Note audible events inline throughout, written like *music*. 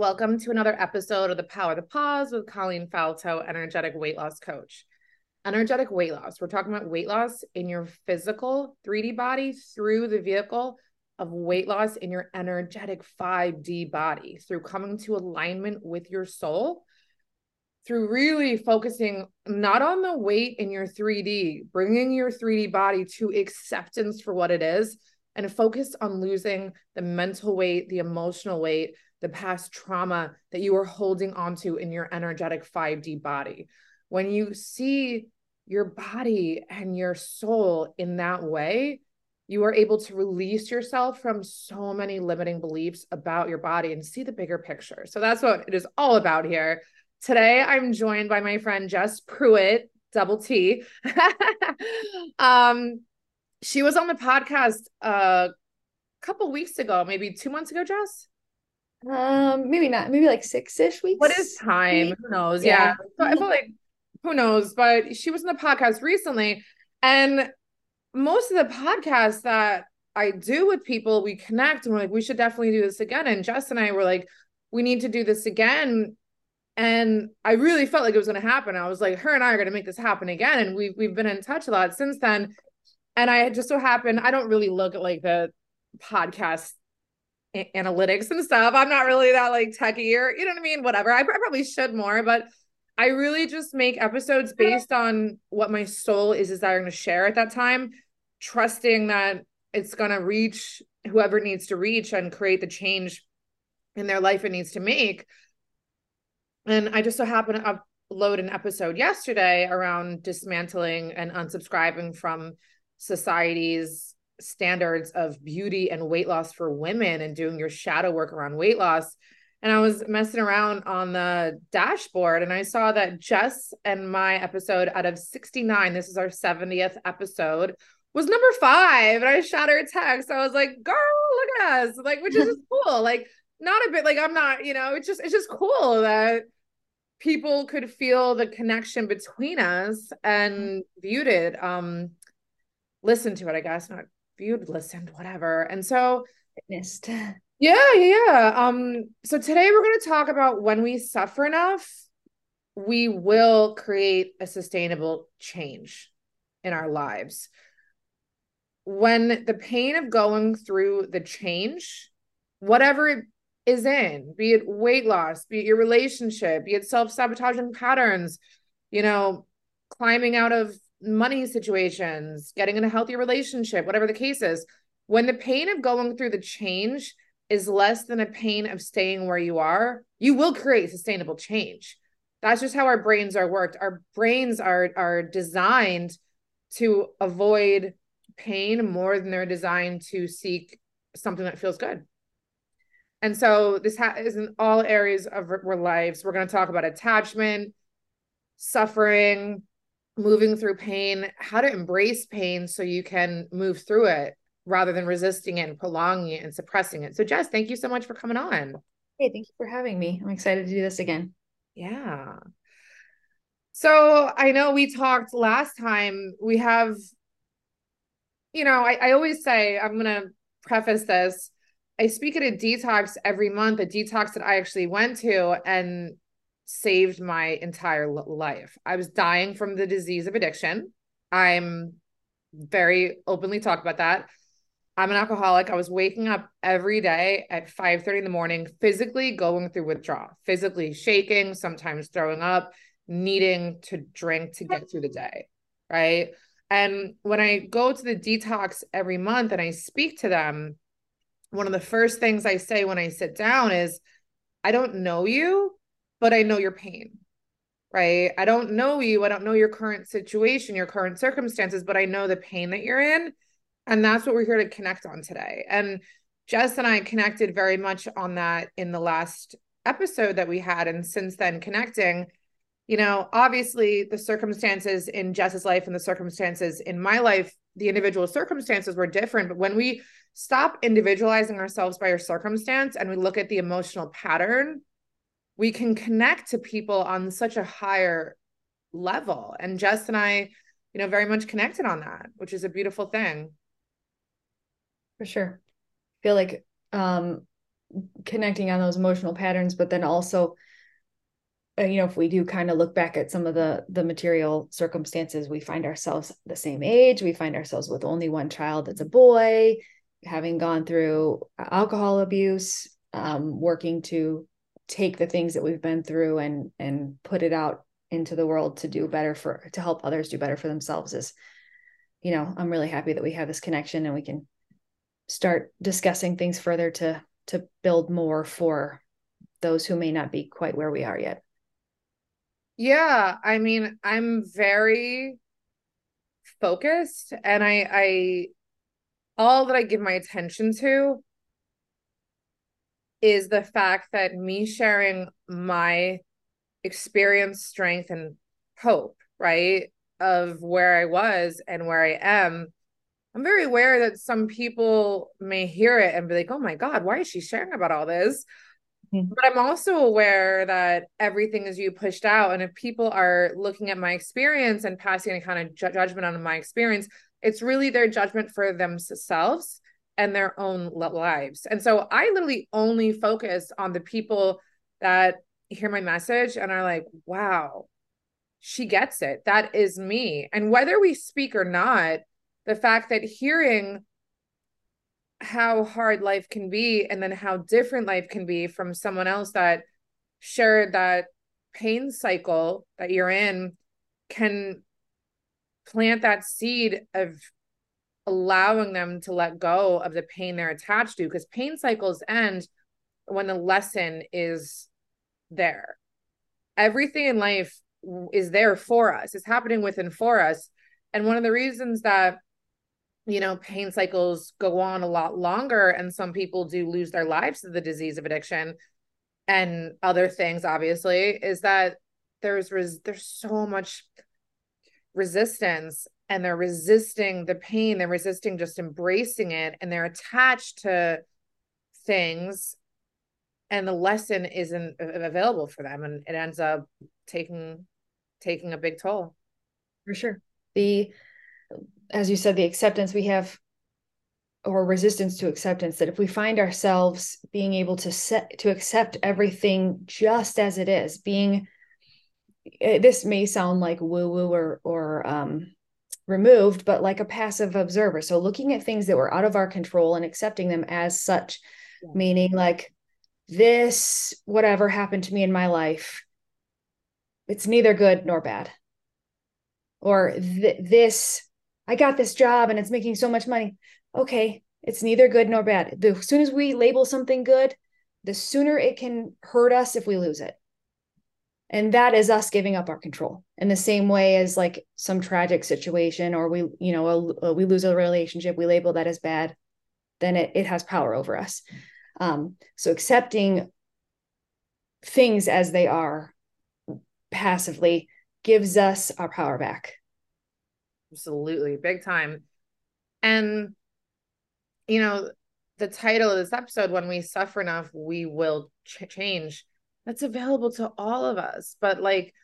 Welcome to another episode of The Power of the Pause with Colleen Falto, energetic weight loss coach. Energetic weight loss. We're talking about weight loss in your physical 3D body through the vehicle of weight loss in your energetic 5D body through coming to alignment with your soul, through really focusing not on the weight in your 3D, bringing your 3D body to acceptance for what it is, and focus on losing the mental weight, the emotional weight the past trauma that you are holding onto in your energetic 5D body. When you see your body and your soul in that way, you are able to release yourself from so many limiting beliefs about your body and see the bigger picture. So that's what it is all about here. Today, I'm joined by my friend Jess Pruitt, double T. *laughs* um, she was on the podcast a couple weeks ago, maybe two months ago, Jess. Um, maybe not. Maybe like six ish weeks. What is time? Maybe? Who knows? Yeah. yeah. So I feel like who knows, but she was in the podcast recently, and most of the podcasts that I do with people, we connect and we're like, we should definitely do this again. And Jess and I were like, we need to do this again. And I really felt like it was going to happen. I was like, her and I are going to make this happen again. And we've we've been in touch a lot since then. And I just so happened, I don't really look at like the podcast a- analytics and stuff. I'm not really that like techie or you know what I mean. Whatever. I, I probably should more, but I really just make episodes based on what my soul is desiring to share at that time, trusting that it's gonna reach whoever needs to reach and create the change in their life it needs to make. And I just so happen to upload an episode yesterday around dismantling and unsubscribing from society's standards of beauty and weight loss for women and doing your shadow work around weight loss. And I was messing around on the dashboard and I saw that Jess and my episode out of 69, this is our 70th episode, was number five. And I shot her a text. I was like, girl, look at us. Like, which is just *laughs* cool. Like, not a bit like I'm not, you know, it's just it's just cool that people could feel the connection between us and viewed it. Um listen to it, I guess, not viewed, listened, whatever. And so witnessed. *laughs* Yeah, yeah. Um, so today we're gonna talk about when we suffer enough, we will create a sustainable change in our lives. When the pain of going through the change, whatever it is in, be it weight loss, be it your relationship, be it self-sabotaging patterns, you know, climbing out of money situations, getting in a healthy relationship, whatever the case is, when the pain of going through the change is less than a pain of staying where you are, you will create sustainable change. That's just how our brains are worked. Our brains are are designed to avoid pain more than they're designed to seek something that feels good. And so this ha- is in all areas of our lives. We're going to talk about attachment, suffering, moving through pain, how to embrace pain so you can move through it rather than resisting it and prolonging it and suppressing it. So, Jess, thank you so much for coming on. Hey, thank you for having me. I'm excited to do this again. Yeah. So, I know we talked last time. We have, you know, I, I always say, I'm going to preface this. I speak at a detox every month, a detox that I actually went to. And saved my entire life. I was dying from the disease of addiction. I'm very openly talk about that. I'm an alcoholic. I was waking up every day at 5 30 in the morning, physically going through withdrawal, physically shaking, sometimes throwing up, needing to drink to get through the day. Right. And when I go to the detox every month and I speak to them, one of the first things I say when I sit down is, I don't know you, but I know your pain, right? I don't know you. I don't know your current situation, your current circumstances, but I know the pain that you're in. And that's what we're here to connect on today. And Jess and I connected very much on that in the last episode that we had. And since then, connecting, you know, obviously the circumstances in Jess's life and the circumstances in my life, the individual circumstances were different. But when we stop individualizing ourselves by our circumstance and we look at the emotional pattern we can connect to people on such a higher level. And Jess and I, you know, very much connected on that, which is a beautiful thing. For sure. I feel like um connecting on those emotional patterns, but then also, uh, you know, if we do kind of look back at some of the the material circumstances, we find ourselves the same age. We find ourselves with only one child that's a boy, having gone through alcohol abuse, um, working to take the things that we've been through and and put it out into the world to do better for to help others do better for themselves is you know i'm really happy that we have this connection and we can start discussing things further to to build more for those who may not be quite where we are yet. Yeah i mean i'm very focused and i i all that i give my attention to is the fact that me sharing my experience, strength, and hope, right? Of where I was and where I am. I'm very aware that some people may hear it and be like, oh my God, why is she sharing about all this? Mm-hmm. But I'm also aware that everything is you pushed out. And if people are looking at my experience and passing any kind of ju- judgment on my experience, it's really their judgment for themselves and their own lives. And so I literally only focus on the people that hear my message and are like, wow, she gets it. That is me. And whether we speak or not, the fact that hearing how hard life can be and then how different life can be from someone else that shared that pain cycle that you're in can plant that seed of allowing them to let go of the pain they're attached to because pain cycles end when the lesson is there. Everything in life is there for us, it's happening within for us. And one of the reasons that, you know, pain cycles go on a lot longer and some people do lose their lives to the disease of addiction and other things, obviously, is that there's res- there's so much resistance and they're resisting the pain they're resisting just embracing it and they're attached to things and the lesson isn't available for them and it ends up taking taking a big toll. For sure. The as you said the acceptance we have or resistance to acceptance that if we find ourselves being able to set to accept everything just as it is being eh, this may sound like woo woo or or um removed but like a passive observer. So looking at things that were out of our control and accepting them as such yeah. meaning like this whatever happened to me in my life it's neither good nor bad. Or th- this i got this job and it's making so much money. Okay it's neither good nor bad. The as soon as we label something good the sooner it can hurt us if we lose it and that is us giving up our control in the same way as like some tragic situation or we you know a, a, we lose a relationship we label that as bad then it, it has power over us um, so accepting things as they are passively gives us our power back. Absolutely, big time. And, you know, the title of this episode, When We Suffer Enough, We Will ch- Change, that's available to all of us. But, like,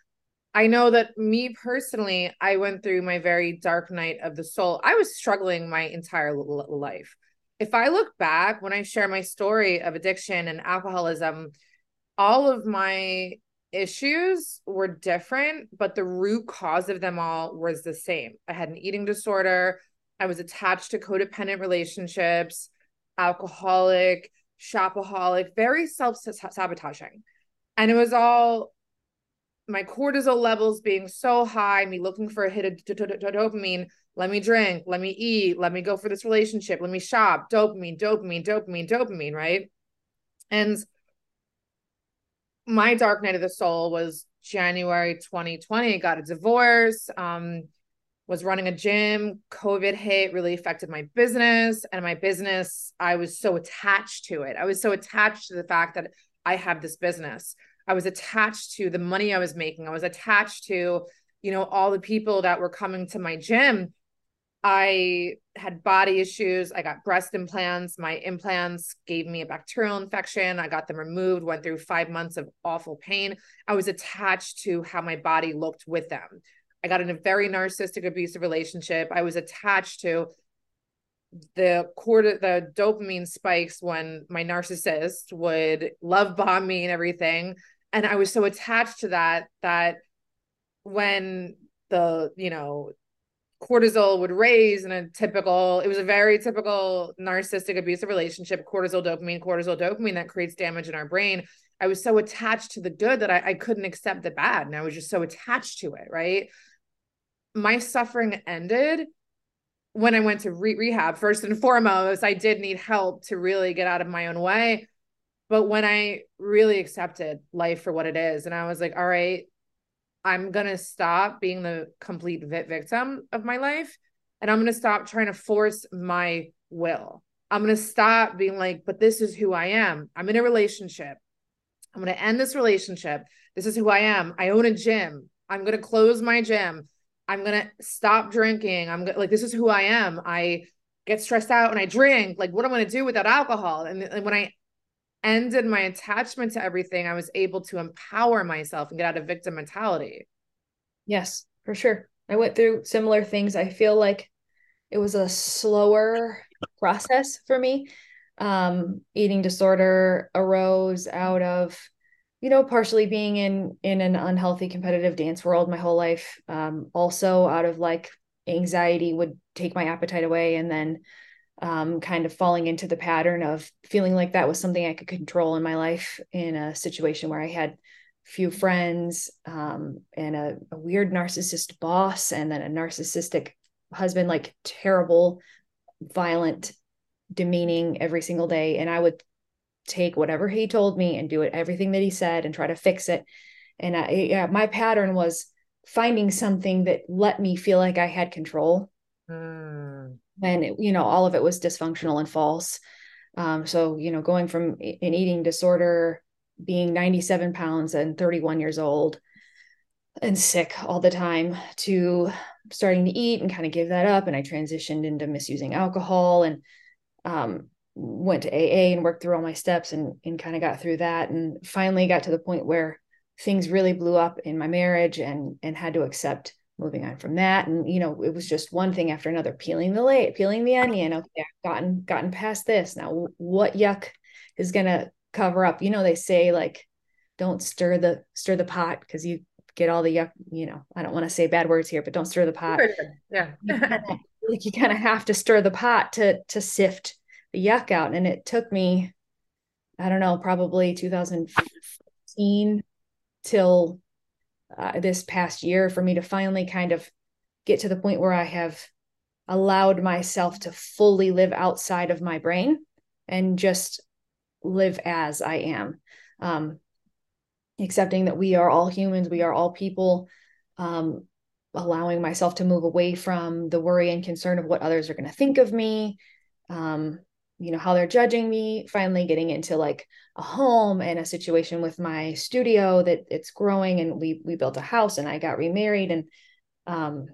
I know that me personally, I went through my very dark night of the soul. I was struggling my entire life if I look back when I share my story of addiction and alcoholism, all of my issues were different, but the root cause of them all was the same. I had an eating disorder. I was attached to codependent relationships, alcoholic, shopaholic, very self sabotaging. And it was all my cortisol levels being so high, me looking for a hit of dopamine let me drink, let me eat, let me go for this relationship, let me shop, dopamine, dopamine, dopamine, dopamine, right? And my dark night of the soul was January 2020. I Got a divorce, um, was running a gym. COVID hit, really affected my business. And my business, I was so attached to it. I was so attached to the fact that I have this business. I was attached to the money I was making. I was attached to, you know, all the people that were coming to my gym. I had body issues. I got breast implants. My implants gave me a bacterial infection. I got them removed, went through five months of awful pain. I was attached to how my body looked with them. I got in a very narcissistic, abusive relationship. I was attached to the cord the dopamine spikes when my narcissist would love bomb me and everything. And i was so attached to that that when the you know cortisol would raise in a typical it was a very typical narcissistic abusive relationship cortisol dopamine cortisol dopamine that creates damage in our brain. I was so attached to the good that I, I couldn't accept the bad and i was just so attached to it right? My suffering ended when I went to re- rehab, first and foremost, I did need help to really get out of my own way. But when I really accepted life for what it is, and I was like, all right, I'm going to stop being the complete victim of my life. And I'm going to stop trying to force my will. I'm going to stop being like, but this is who I am. I'm in a relationship. I'm going to end this relationship. This is who I am. I own a gym. I'm going to close my gym. I'm gonna stop drinking. I'm gonna like this is who I am. I get stressed out and I drink. Like, what am I gonna do without alcohol? And, and when I ended my attachment to everything, I was able to empower myself and get out of victim mentality. Yes, for sure. I went through similar things. I feel like it was a slower process for me. Um, eating disorder arose out of you know partially being in in an unhealthy competitive dance world my whole life um also out of like anxiety would take my appetite away and then um kind of falling into the pattern of feeling like that was something i could control in my life in a situation where i had few friends um and a, a weird narcissist boss and then a narcissistic husband like terrible violent demeaning every single day. And i would take whatever he told me and do it everything that he said and try to fix it. And I, yeah, my pattern was finding something that let me feel like i had control. Mm. and it, you know all of it was dysfunctional and false. Um, so you know going from an eating disorder being 97 pounds and 31 years old and sick all the time to starting to eat and kind of give that up. And i transitioned into misusing alcohol and um, went to AA and worked through all my steps and and kind of got through that and finally got to the point where things really blew up in my marriage and and had to accept moving on from that. And you know it was just one thing after another peeling the late peeling the onion. Okay I've gotten gotten past this. Now what yuck is going to cover up? You know they say like don't stir the stir the pot because you get all the yuck you know I don't want to say bad words here but don't stir the pot. Yeah. *laughs* Like you kind of have to stir the pot to to sift yuck out. And it took me, I don't know, probably 2015 till uh, this past year for me to finally kind of get to the point where I have allowed myself to fully live outside of my brain and just live as I am. Um, accepting that we are all humans, we are all people, um, allowing myself to move away from the worry and concern of what others are going to think of me, um, you know how they're judging me finally getting into like a home and a situation with my studio that it's growing and we we built a house and I got remarried and um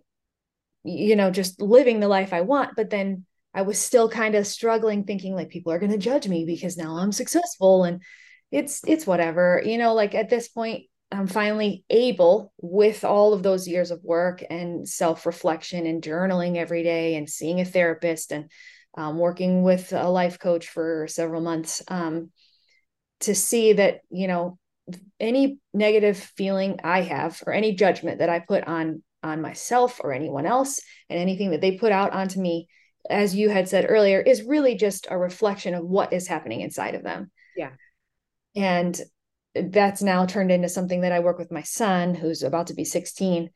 you know just living the life I want. But then I was still kind of struggling thinking like people are going to judge me because now I'm successful and it's it's whatever you know like at this point I'm finally able with all of those years of work and self-reflection and journaling every day and seeing a therapist and um, working with a life coach for several months um, to see that you know any negative feeling i have or any judgment that i put on on myself or anyone else and anything that they put out onto me as you had said earlier is really just a reflection of what is happening inside of them. Yeah. And that's now turned into something that i work with my son who's about to be 16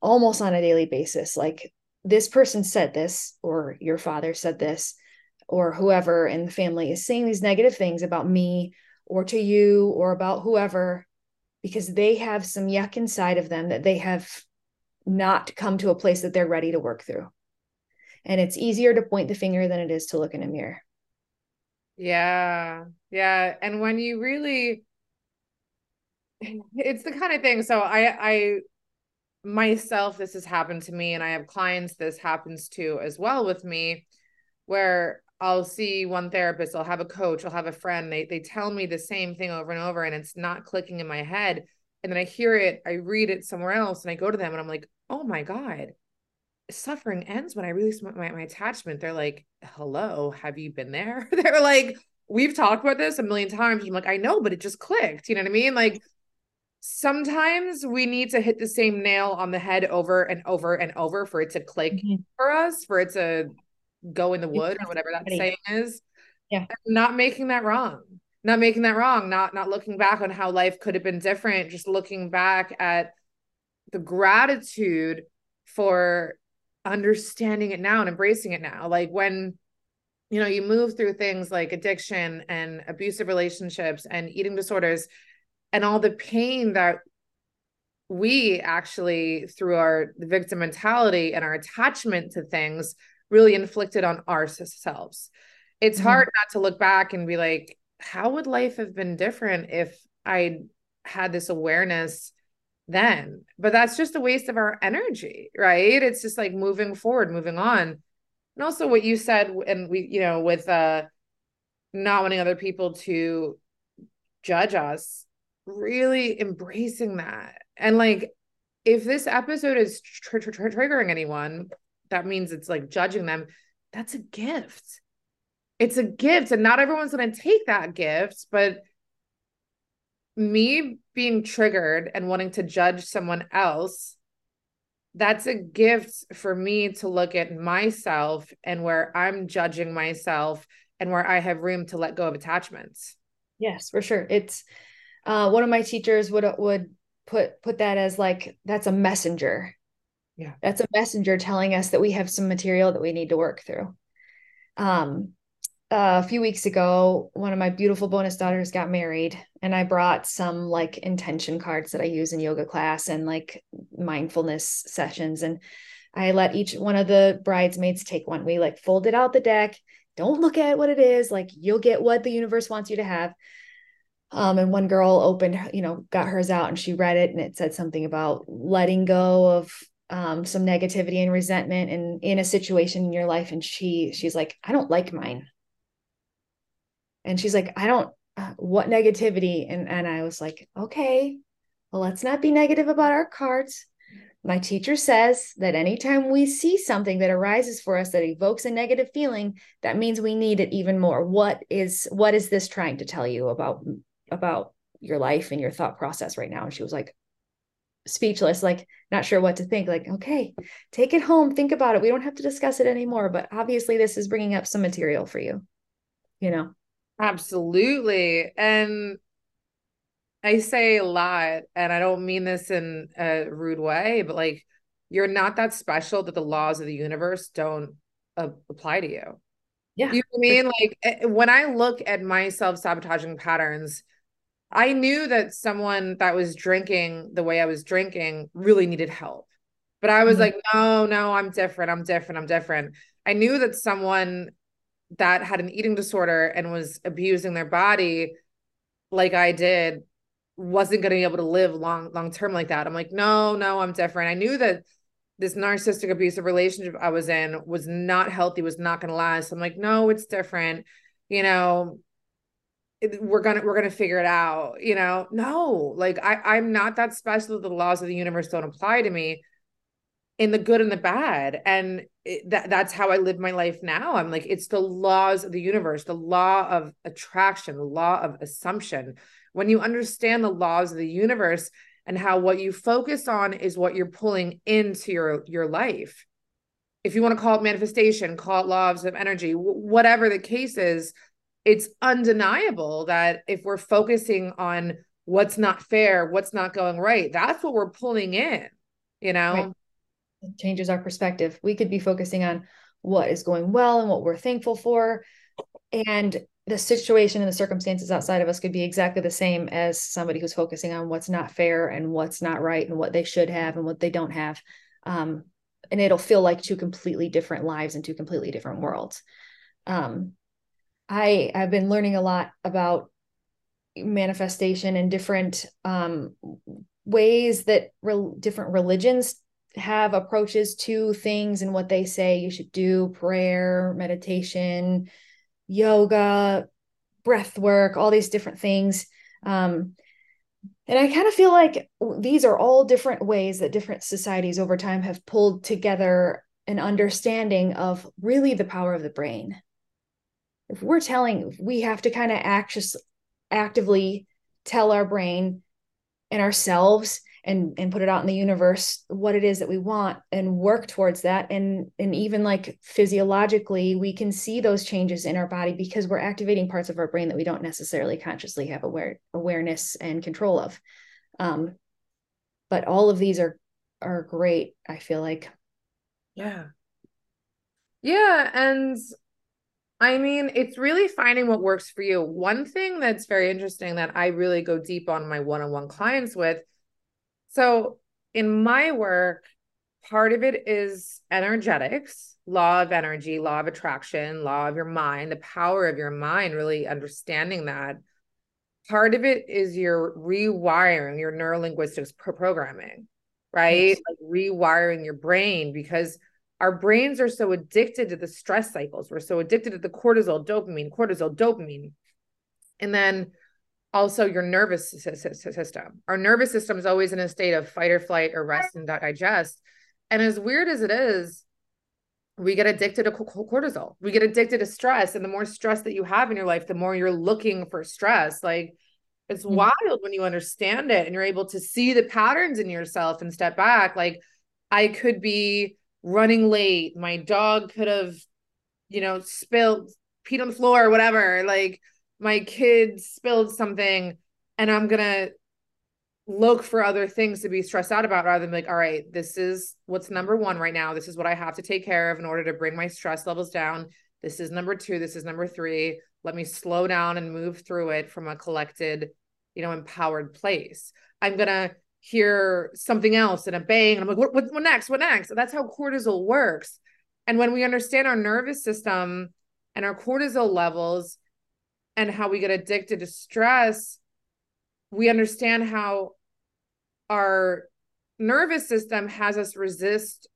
almost on a daily basis like this person said this, or your father said this, or whoever in the family is saying these negative things about me or to you or about whoever because they have some yuck inside of them that they have not come to a place that they're ready to work through. And it's easier to point the finger than it is to look in a mirror. Yeah. Yeah. And when you really, *laughs* it's the kind of thing. So I, I, myself this has happened to me and i have clients this happens to as well with me where i'll see one therapist i'll have a coach i'll have a friend they they tell me the same thing over and over and it's not clicking in my head and then i hear it i read it somewhere else and i go to them and i'm like oh my god suffering ends when I release my, my, my attachment. They're like, hello, have you been there? *laughs* They're like, we've talked about this a million times. I'm like, I know, but it just clicked. You know what I mean? Like sometimes we need to hit the same nail on the head over and over and over for it to click mm-hmm. for us, for it to go in the wood or whatever that saying is. Yeah. Not making that wrong. Not making that wrong. Not not looking back on how life could have been different. Just looking back at the gratitude for understanding it now and embracing it now. Like when you know you move through things like addiction and abusive relationships and eating disorders and all the pain that we actually through our victim mentality and our attachment to things really inflicted on ourselves. It's mm-hmm. hard not to look back and be like how would life have been different if i had this awareness then? But that's just a waste of our energy right? It's just like moving forward moving on. And also what you said and we you know with uh not wanting other people to judge us really embracing that and like if this episode is tr- tr- tr- triggering anyone that means it's like judging them that's a gift it's a gift and not everyone's going to take that gift but me being triggered and wanting to judge someone else that's a gift for me to look at myself and where I'm judging myself and where I have room to let go of attachments. Yes, for sure. It's uh, one of my teachers would would put put that as like that's a messenger. Yeah. That's a messenger telling us that we have some material that we need to work through. Um uh, a few weeks ago, one of my beautiful bonus daughters got married, and I brought some like intention cards that I use in yoga class and like mindfulness sessions. And I let each one of the bridesmaids take one. We like folded out the deck. Don't look at what it is. Like you'll get what the universe wants you to have. Um, and one girl opened, you know, got hers out and she read it, and it said something about letting go of um, some negativity and resentment and in a situation in your life. And she she's like, I don't like mine. And she's like i don't uh, what negativity? And and i was like okay well let's not be negative about our cards. My teacher says that anytime we see something that arises for us that evokes a negative feeling that means we need it even more. What is what is this trying to tell you about about your life and your thought process right now and she was like speechless like not sure what to think like okay take it home think about it we don't have to discuss it anymore but obviously this is bringing up some material for you you know Absolutely. And I say a lot, and I don't mean this in a rude way, but like you're not that special that the laws of the universe don't uh, apply to you. Yeah. You know I mean? Like eh, when I look at my self sabotaging patterns, I knew that someone that was drinking the way I was drinking really needed help. But I was mm-hmm. like, no, no, I'm different. I'm different. I'm different. I knew that someone that had an eating disorder and was abusing their body like I did wasn't going to be able to live long long term like that. I'm like, no, no, I'm different. I knew that this narcissistic abusive relationship I was in was not healthy, was not going to last. I'm like, no, it's different. You know, we're gonna we're gonna figure it out. You know, no, like I I'm not that special. The laws of the universe don't apply to me in the good and the bad and it, that that's how i live my life now i'm like it's the laws of the universe the law of attraction the law of assumption when you understand the laws of the universe and how what you focus on is what you're pulling into your your life if you want to call it manifestation call it laws of energy whatever the case is it's undeniable that if we're focusing on what's not fair what's not going right that's what we're pulling in you know right it changes our perspective. We could be focusing on what is going well and what we're thankful for. And the situation and the circumstances outside of us could be exactly the same as somebody who's focusing on what's not fair and what's not right and what they should have and what they don't have. Um, and it'll feel like two completely different lives and two completely different worlds. Um, I have been learning a lot about manifestation and different um, ways that re- different religions have approaches to things and what they say you should do prayer meditation yoga breath work all these different things um, and i kind of feel like these are all different ways that different societies over time have pulled together an understanding of really the power of the brain. If we're telling, we have to kind of act, just actively tell our brain and ourselves and and put it out in the universe what it is that we want and work towards that. And and even like physiologically we can see those changes in our body because we're activating parts of our brain that we don't necessarily consciously have aware awareness and control of. Um but all of these are are great i feel like. Yeah. Yeah and I mean, it's really finding what works for you. One thing that's very interesting that I really go deep on my one on one clients with so in my work, part of it is energetics, law of energy, law of attraction, law of your mind, the power of your mind, really understanding that. Part of it is your rewiring, your neurolinguistics programming, right? Yes. Like rewiring your brain because our brains are so addicted to the stress cycles. We're so addicted to the cortisol, dopamine, cortisol, dopamine. And then also your nervous system. Our nervous system is always in a state of fight or flight or rest and digest. And as weird as it is, we get addicted to cortisol. We get addicted to stress. And the more stress that you have in your life, the more you're looking for stress. Like it's mm-hmm. wild when you understand it and you're able to see the patterns in yourself and step back. Like I could be running late. My dog could have, you know, spilled, peed on the floor or whatever. Like my kid spilled something and I'm gonna look for other things to be stressed out about rather than like, all right, this is what's number one right now. This is what I have to take care of in order to bring my stress levels down. This is number two. This is number three. Let me slow down and move through it from a collected, you know, empowered place. I'm gonna hear something else and a bang. And I'm like, what, what, what next? What next? That's how cortisol works. And when we understand our nervous system and our cortisol levels, and how we get addicted to stress, we understand how our nervous system has us resist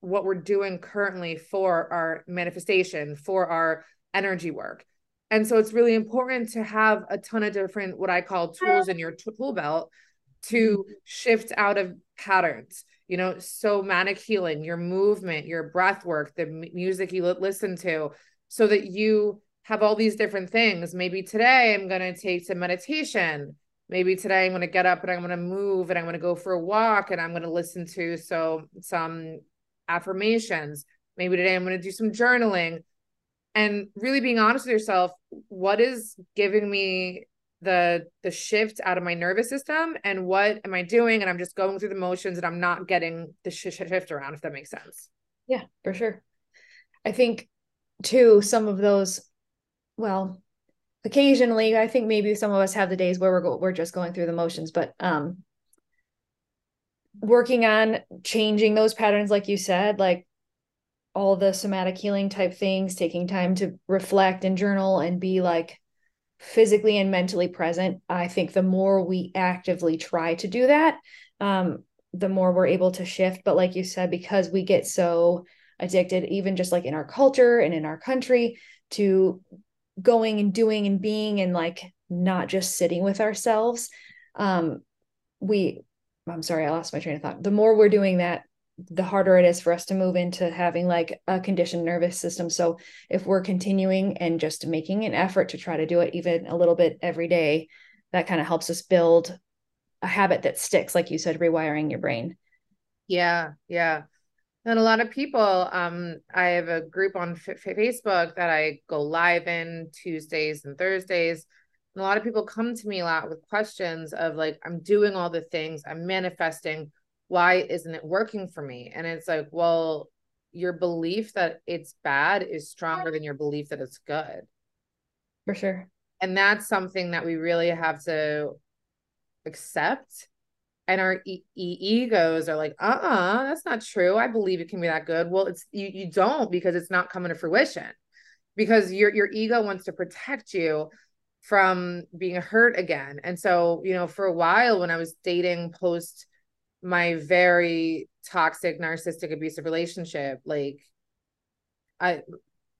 what we're doing currently for our manifestation, for our energy work. And so it's really important to have a ton of different, what I call tools in your tool belt to shift out of patterns. You know, somatic healing, your movement, your breath work, the music you listen to, so that you have all these different things. Maybe today I'm going to take some meditation. Maybe today I'm going to get up and I'm going to move and I'm going to go for a walk and I'm going to listen to so some affirmations. Maybe today I'm going to do some journaling and really being honest with yourself, what is giving me the the shift out of my nervous system and what am I doing and I'm just going through the motions and I'm not getting the shift around if that makes sense. Yeah, for sure. I think too some of those well, occasionally, I think maybe some of us have the days where we're go- we're just going through the motions, but um, working on changing those patterns, like you said, like all the somatic healing type things, taking time to reflect and journal and be like physically and mentally present. I think the more we actively try to do that, um, the more we're able to shift. But like you said, because we get so addicted, even just like in our culture and in our country, to going and doing and being and like not just sitting with ourselves um we i'm sorry i lost my train of thought the more we're doing that the harder it is for us to move into having like a conditioned nervous system so if we're continuing and just making an effort to try to do it even a little bit every day that kind of helps us build a habit that sticks like you said rewiring your brain yeah yeah and a lot of people, um, I have a group on F- Facebook that I go live in Tuesdays and Thursdays. And a lot of people come to me a lot with questions of like, I'm doing all the things, I'm manifesting. Why isn't it working for me? And it's like, well, your belief that it's bad is stronger than your belief that it's good. For sure. And that's something that we really have to accept and our e- e- egos are like uh-uh that's not true i believe it can be that good well it's you, you don't because it's not coming to fruition because your your ego wants to protect you from being hurt again and so you know for a while when i was dating post my very toxic narcissistic abusive relationship like i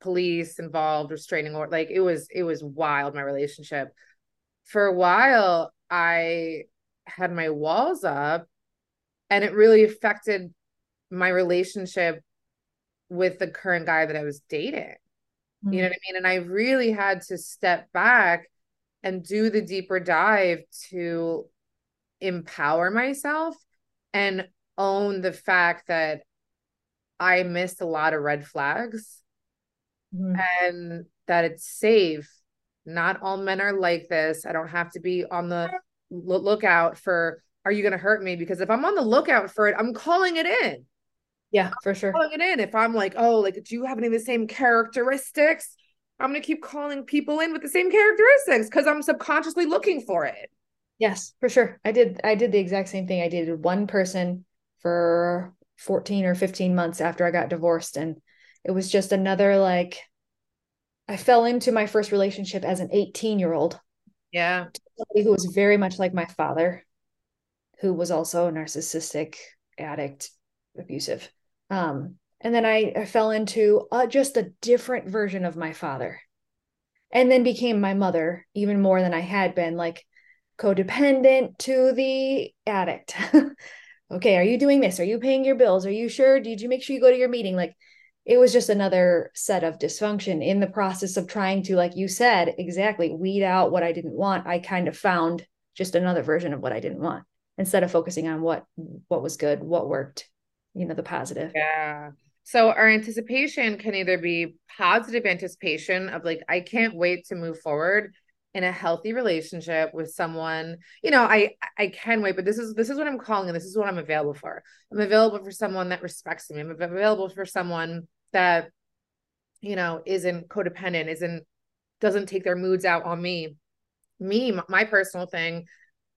police involved restraining order like it was it was wild my relationship for a while i had my walls up and it really affected my relationship with the current guy that I was dating. Mm. You know what I mean? And I really had to step back and do the deeper dive to empower myself and own the fact that I missed a lot of red flags Mhm. and that it's safe. Not all men are like this. I don't have to be on the lookout for, are you going to hurt me? Because if I'm on the lookout for it, I'm calling it in. Yeah, for sure. Calling it in. If I'm like, oh, like, do you have any of the same characteristics? I'm going to keep calling people in with the same characteristics because I'm subconsciously looking for it. Yes, for sure. I did I did the exact same thing. I dated one person for 14 or 15 months after I got divorced and it was just another like I fell into my first relationship as an 18-year-old Yeah. somebody who was very much like my father, who was also a narcissistic, addict, abusive. Um, and then I, I fell into uh, just a different version of my father, and then became my mother even more than I had been, like codependent to the addict. *laughs* okay, are you doing this? Are you paying your bills? Are you sure? Did you make sure you go to your meeting? Like it was just another set of dysfunction in the process of trying to like you said exactly weed out what i didn't want i kind of found just another version of what i didn't want instead of focusing on what what was good what worked you know the positive Yeah. So our anticipation can either be positive anticipation of like, I can't wait to move forward in a healthy relationship with someone. You know, I I can wait, but this is this is what I'm calling and this is what I'm available for. I'm available for someone that respects me. I'm available for someone that, you know, isn't codependent, isn't doesn't take their moods out on me. Me, my personal thing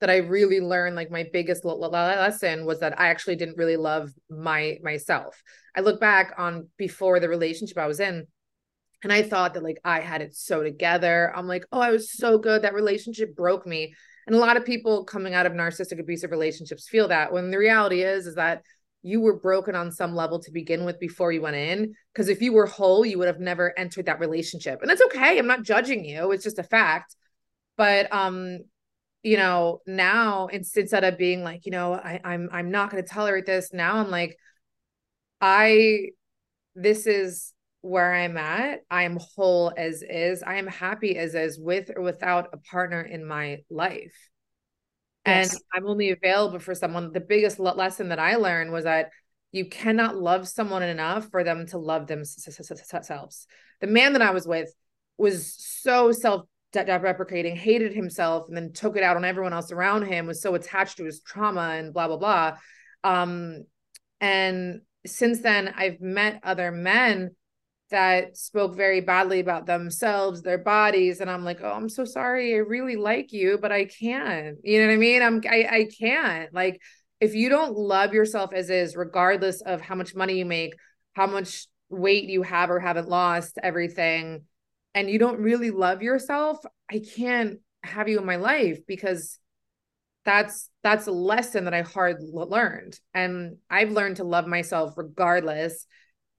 that I really learned, like my biggest lesson was that I actually didn't really love my myself. I look back on before the relationship I was in, and I thought that like I had it so together. I'm like, oh, I was so good. That relationship broke me. And a lot of people coming out of narcissistic abusive relationships feel that when the reality is, is that you were broken on some level to begin with before you went in. Because if you were whole, you would have never entered that relationship. And that's okay. I'm not judging you. It's just a fact. But um, you know, now instead of being like, you know, I, I'm I'm not going to tolerate this. Now I'm like, I this is where I'm at. I am whole as is. I am happy as is with or without a partner in my life. Yes. And I'm only available for someone. The biggest le- lesson that I learned was that you cannot love someone enough for them to love themselves. The man that I was with was so self deprecating, hated himself, and then took it out on everyone else around him, was so attached to his trauma and blah, blah, blah. Um, and since then, I've met other men that spoke very badly about themselves, their bodies, and I'm like, oh, I'm so sorry. I really like you, but I can't. You know what I mean? I'm I I can't. Like, if you don't love yourself as is, regardless of how much money you make, how much weight you have or haven't lost, everything, and you don't really love yourself, I can't have you in my life because that's that's a lesson that I hard learned. And I've learned to love myself regardless.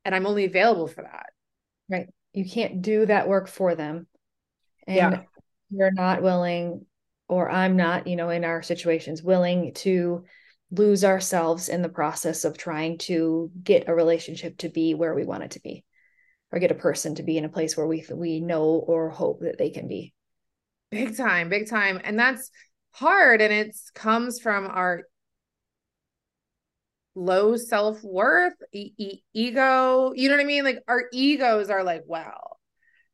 And I'm only available for that. Right you can't do that work for them and Yeah. you're not willing or i'm not you know in our situations willing to lose ourselves in the process of trying to get a relationship to be where we want it to be or get a person to be in a place where we we know or hope that they can be Big time, big time. And that's hard. And it comes from our low self worth, e- e- ego. You know what I mean? Like our egos are like, well,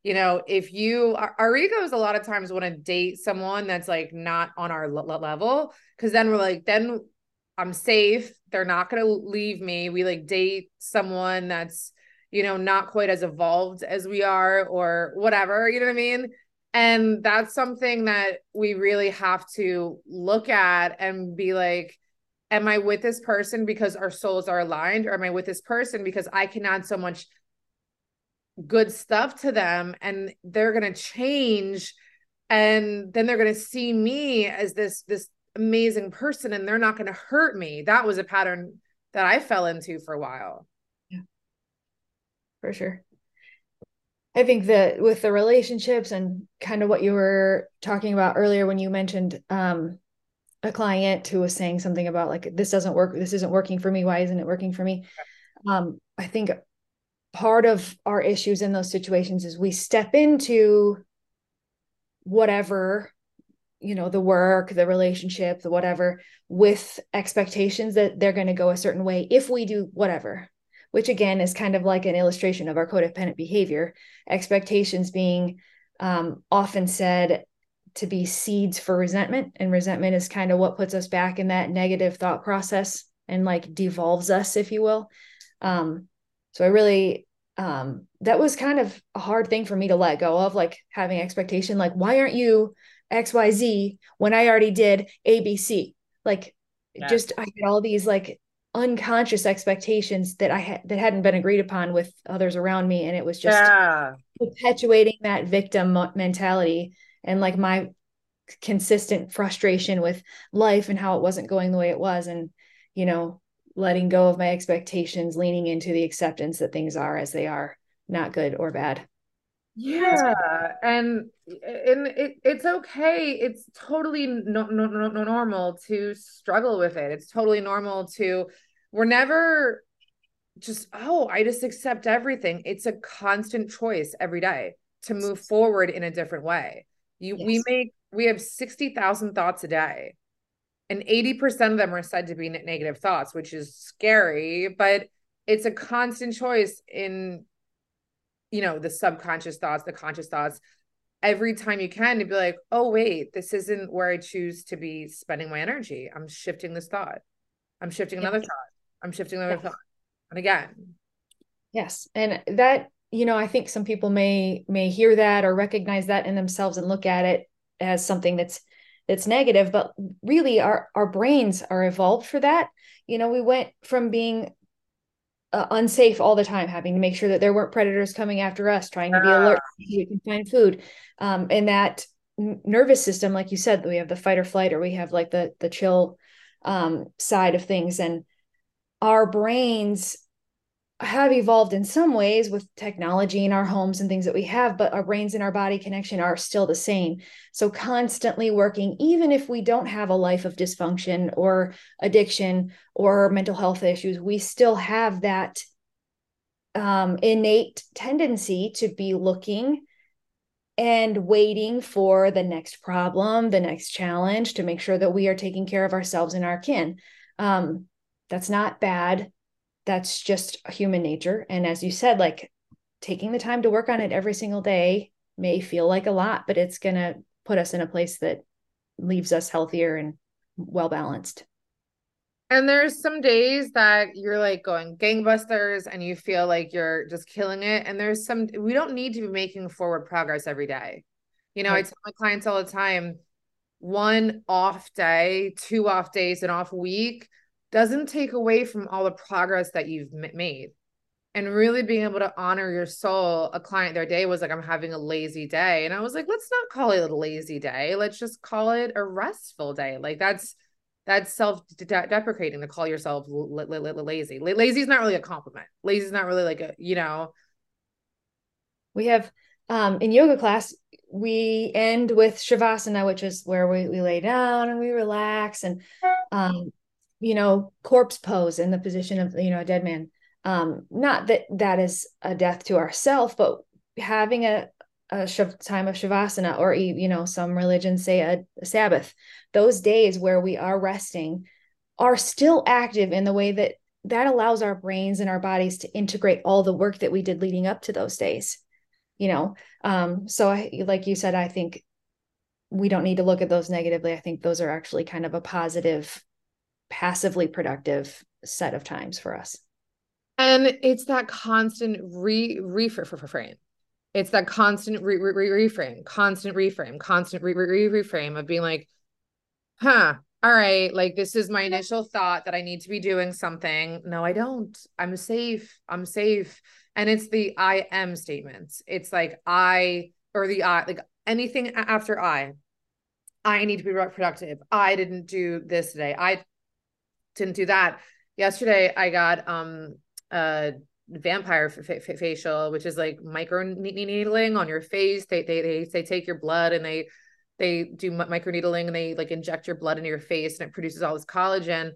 you know, if you, our, our egos a lot of times want to date someone that's like not on our le- level. Cause then we're like, then I'm safe. They're not going to leave me. We like date someone that's, you know, not quite as evolved as we are or whatever. You know what I mean? And that's something that we really have to look at and be like, am I with this person because our souls are aligned, or am I with this person because I can add so much good stuff to them and they're going to change and then they're going to see me as this this amazing person and they're not going to hurt me. That was a pattern that I fell into for a while. yeah for sure i think that with the relationships and kind of what you were talking about earlier when you mentioned um a client who was saying something about like this doesn't work this isn't working for me why isn't it working for me? Um i think part of our issues in those situations is we step into whatever you know the work the relationship the whatever with expectations that they're going to go a certain way if we do whatever which again is kind of like an illustration of our codependent behavior. Expectations being um, often said to be seeds for resentment and resentment is kind of what puts us back in that negative thought process and like devolves us if you will um, so i really um, that was kind of a hard thing for me to let go of like having expectation like why aren't you xyz when i already did abc like yeah. just i had all these like unconscious expectations that i had that hadn't been agreed upon with others around me and it was just yeah. perpetuating that victim mentality and like my consistent frustration with life and how it wasn't going the way it was and you know letting go of my expectations, leaning into the acceptance that things are as they are, not good or bad. Yeah, and and it, it's okay. It's totally no, no, no, no normal to struggle with it. It's totally normal to. We're never just oh, I just accept everything. It's a constant choice every day to move forward in a different way. You yes. we make we have sixty thousand thoughts a day. And 80% of them are said to be negative thoughts which is scary but it's a constant choice in you know the subconscious thoughts the conscious thoughts. Every time you can to be like oh wait this isn't where i choose to be spending my energy. I'm shifting this thought. I'm shifting another thought. I'm shifting another thought. And again. Yes. And that you know i think some people may may hear that or recognize that in themselves and look at it as something that's that's negative but really our our brains are evolved for that. You know we went from being uh, unsafe all the time having to make sure that there weren't predators coming after us trying to be alert so we can find food um, and that nervous system like you said we have the fight or flight or we have like the the chill um, side of things and our brains have evolved in some ways with technology in our homes and things that we have, but our brains and our body connection are still the same. So, constantly working, even if we don't have a life of dysfunction or addiction or mental health issues, we still have that um, innate tendency to be looking and waiting for the next problem, the next challenge to make sure that we are taking care of ourselves and our kin. Um, that's not bad that's just human nature. And as you said like taking the time to work on it every single day may feel like a lot but it's going to put us in a place that leaves us healthier and well balanced. And there's some days that you're like going gangbusters and you feel like you're just killing it. And there's some we don't need to be making forward progress every day. You know right. i tell my clients all the time one off day two off days an off week doesn't take away from all the progress that you've made. And really being able to honor your soul a client their day was like i'm having a lazy day. And i was like let's not call it a lazy day. Let's just call it a restful day. Like that's that's self-deprecating to call yourself lazy. Lazy is not really a compliment. Lazy is not really like a you know. We have um in yoga class we end with shavasana which is where we, we lay down and we relax and um you know, corpse pose in the position of, you know, a dead man. Um, not that that is a death to ourself, but having a, a time of shavasana or, you know, some religions say a, a Sabbath, those days where we are resting are still active in the way that that allows our brains and our bodies to integrate all the work that we did leading up to those days you know um so i like you said i think we don't need to look at those negatively i think those are actually kind of a positive passively productive set of times for us. And it's that constant re reframe. It's that constant re, re, re, reframe, constant reframe, constant re, re, reframe of being like, huh, all right, like this is my initial thought that I need to be doing something. No, I don't. I'm safe. I'm safe. And it's the I am statements. It's like I or the I, like anything after I. I need to be productive. I didn't do this today. I didn't do that. Yesterday, I got um a vampire f- f- facial, which is like micro needling on your face. They, they they they take your blood and they they do micro needling and they like inject your blood into your face and it produces all this collagen.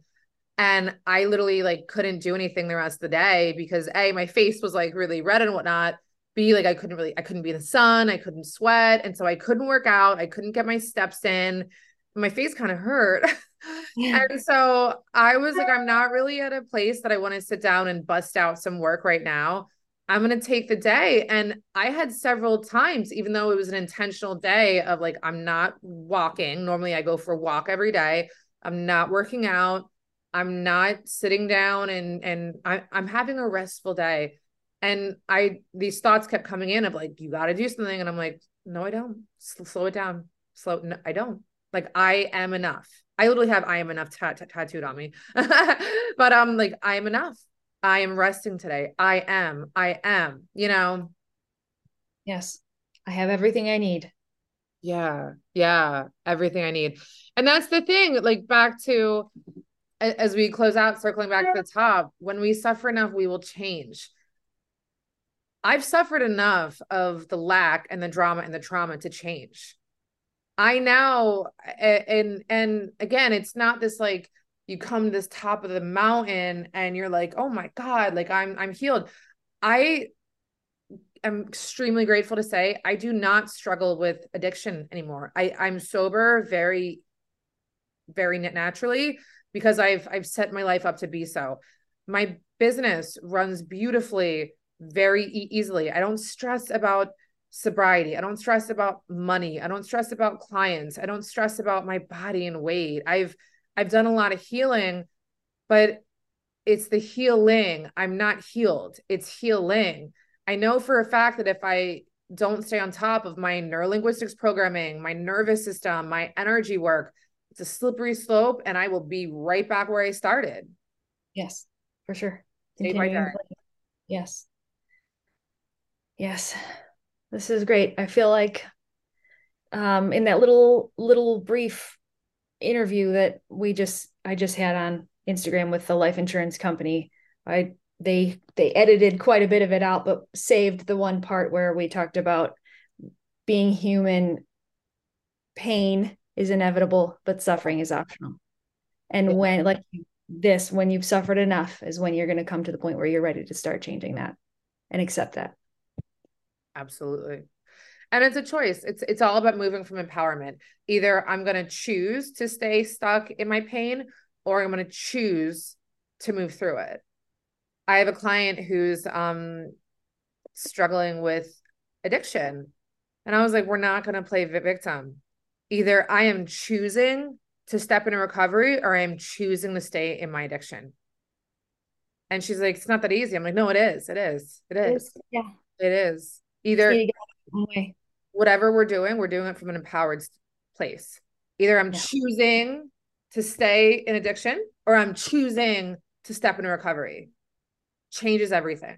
And I literally like couldn't do anything the rest of the day because A, my face was like really red and whatnot. B, like I couldn't really, I couldn't be in the sun, I couldn't sweat. And so I couldn't work out, I couldn't get my steps in. My face kind of hurt. *laughs* Yeah. And so I was like, I'm not really at a place that I want to sit down and bust out some work right now. I'm going to take the day. And I had several times, even though it was an intentional day of like, I'm not walking. Normally I go for a walk every day. I'm not working out. I'm not sitting down and, and I, I'm having a restful day. And I, these thoughts kept coming in of like, you got to do something. And I'm like, no, I don't slow it down. Slow. No, I don't like, I am enough. I literally have I am enough t- t- tattooed on me. *laughs* but I'm um like I am enough. I am resting today. I am. I am, you know. Yes. I have everything I need. Yeah. Yeah, everything I need. And that's the thing, like back to as we close out circling back to the top, when we suffer enough we will change. I've suffered enough of the lack and the drama and the trauma to change. I now and and again, it's not this like you come to this top of the mountain and you're like, "Oh my god, like I'm I'm healed." I am extremely grateful to say I do not struggle with addiction anymore. I I'm sober very very naturally because I've I've set my life up to be so. My business runs beautifully very e- easily. I don't stress about sobriety. I don't stress about money. I don't stress about clients. I don't stress about my body and weight. I've I've done a lot of healing, but it's the healing. I'm not healed. It's healing. I know for a fact that if I don't stay on top of my neurolinguistics programming, my nervous system, my energy work, it's a slippery slope and I will be right back where I started. Yes, for sure. Day by day. Yes. Yes. This is great. I feel like um, in that little little brief interview that we just I just had on Instagram with the life insurance company, I they they edited quite a bit of it out, but saved the one part where we talked about being human. Pain is inevitable, but suffering is optional. And when like this, when you've suffered enough, is when you're going to come to the point where you're ready to start changing that and accept that. Absolutely. And it's a choice. It's it's all about moving from empowerment. Either I'm going to choose to stay stuck in my pain or I'm going to choose to move through it. I have a client who's um struggling with addiction. And I was like, we're not going to play victim. Either I am choosing to step into recovery or I am choosing to stay in my addiction. And she's like, it's not that easy. I'm like, no, it is. It is. It is. Yeah. It is. Either whatever we're doing, we're doing it from an empowered place. Either I'm yeah. choosing to stay in addiction or I'm choosing to step into recovery. Changes everything.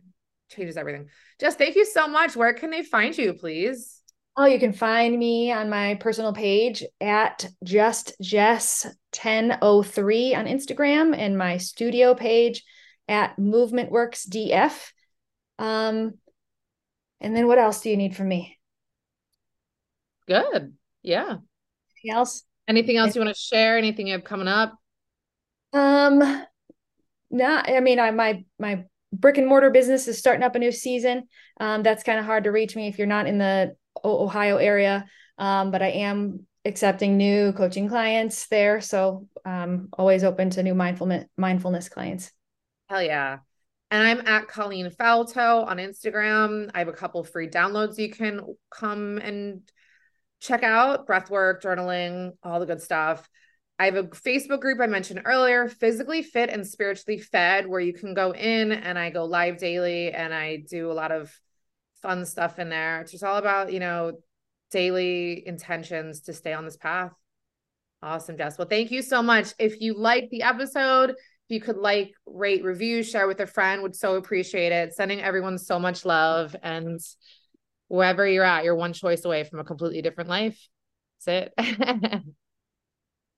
Changes everything. Just thank you so much. Where can they find you, please? Oh, you can find me on my personal page at just jess 1003 on Instagram and my studio page at movement works df um and then what else do you need from me? Good. Yeah. Anything else? Anything else you want to share? Anything you have coming up? Um, no, I mean, I my my brick and mortar business is starting up a new season. Um, that's kind of hard to reach me if you're not in the Ohio area. Um, but I am accepting new coaching clients there, so um, always open to new mindfulness mindfulness clients. Hell yeah! And I'm at Colleen Falto on Instagram. I have a couple free downloads you can come and check out breathwork, journaling, all the good stuff. I have a Facebook group I mentioned earlier, Physically Fit and Spiritually Fed, where you can go in and I go live daily and I do a lot of fun stuff in there. It's just all about, you know, daily intentions to stay on this path. Awesome, Jess. Well, thank you so much. If you like the episode, you could like, rate, review, share with a friend, would so appreciate it. Sending everyone so much love. And wherever you're at, you're one choice away from a completely different life. That's it. *laughs*